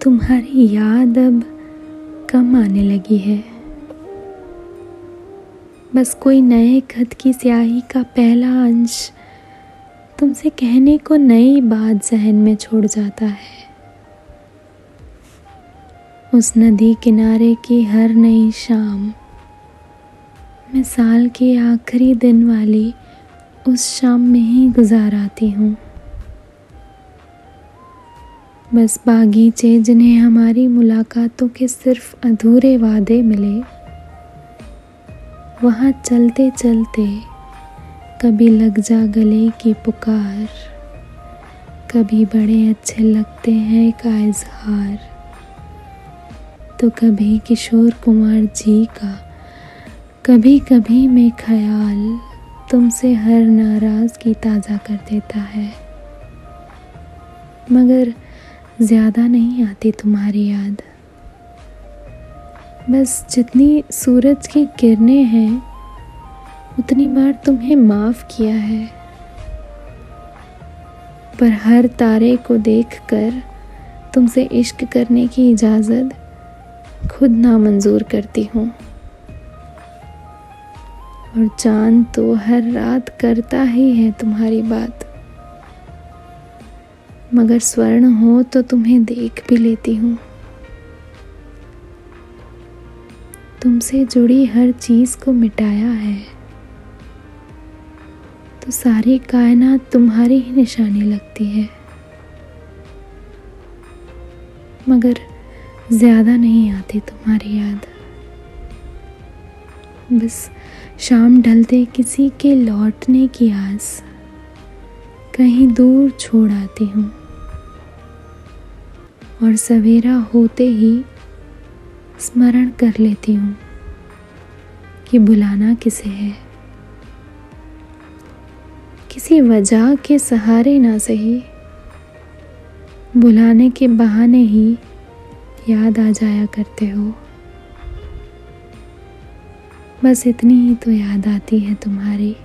तुम्हारी याद अब कम आने लगी है। बस कोई नए खत की स्याही का पहला अंश तुमसे कहने को नई बात जहन में छोड़ जाता है। उस नदी किनारे की हर नई शाम, मैं साल के आखिरी दिन वाली उस शाम में ही गुजार आती हूँ। बस बागीचे जिन्हें हमारी मुलाकातों के सिर्फ़ अधूरे वादे मिले। वहाँ चलते चलते कभी लग जा गले की पुकार, कभी बड़े अच्छे लगते हैं का इजहार। तो कभी किशोर कुमार जी का कभी कभी में ख्याल तुमसे हर नाराज़ की ताज़ा कर देता है। मगर ज़्यादा नहीं आती तुम्हारी याद। बस जितनी सूरज की किरणें हैं, उतनी बार तुम्हें माफ़ किया है। पर हर तारे को देखकर तुमसे इश्क करने की इजाज़त खुद नामंजूर करती हूँ। और चाँद तो हर रात करता ही है तुम्हारी बात। मगर स्वर्ण हो तो तुम्हें देख भी लेती हूँ। तुमसे जुड़ी हर चीज़ को मिटाया है। तो सारी कायनात तुम्हारी ही निशानी लगती है। मगर ज़्यादा नहीं आती तुम्हारी याद। बस शाम ढलते किसी के लौटने की आस। कहीं दूर छोड़ आती हूँ। और सवेरा होते ही स्मरण कर लेती हूँ कि बुलाना किसे है। किसी वजह के सहारे ना सही बुलाने के बहाने ही याद आ जाया करते हो। बस इतनी ही तो याद आती है तुम्हारी।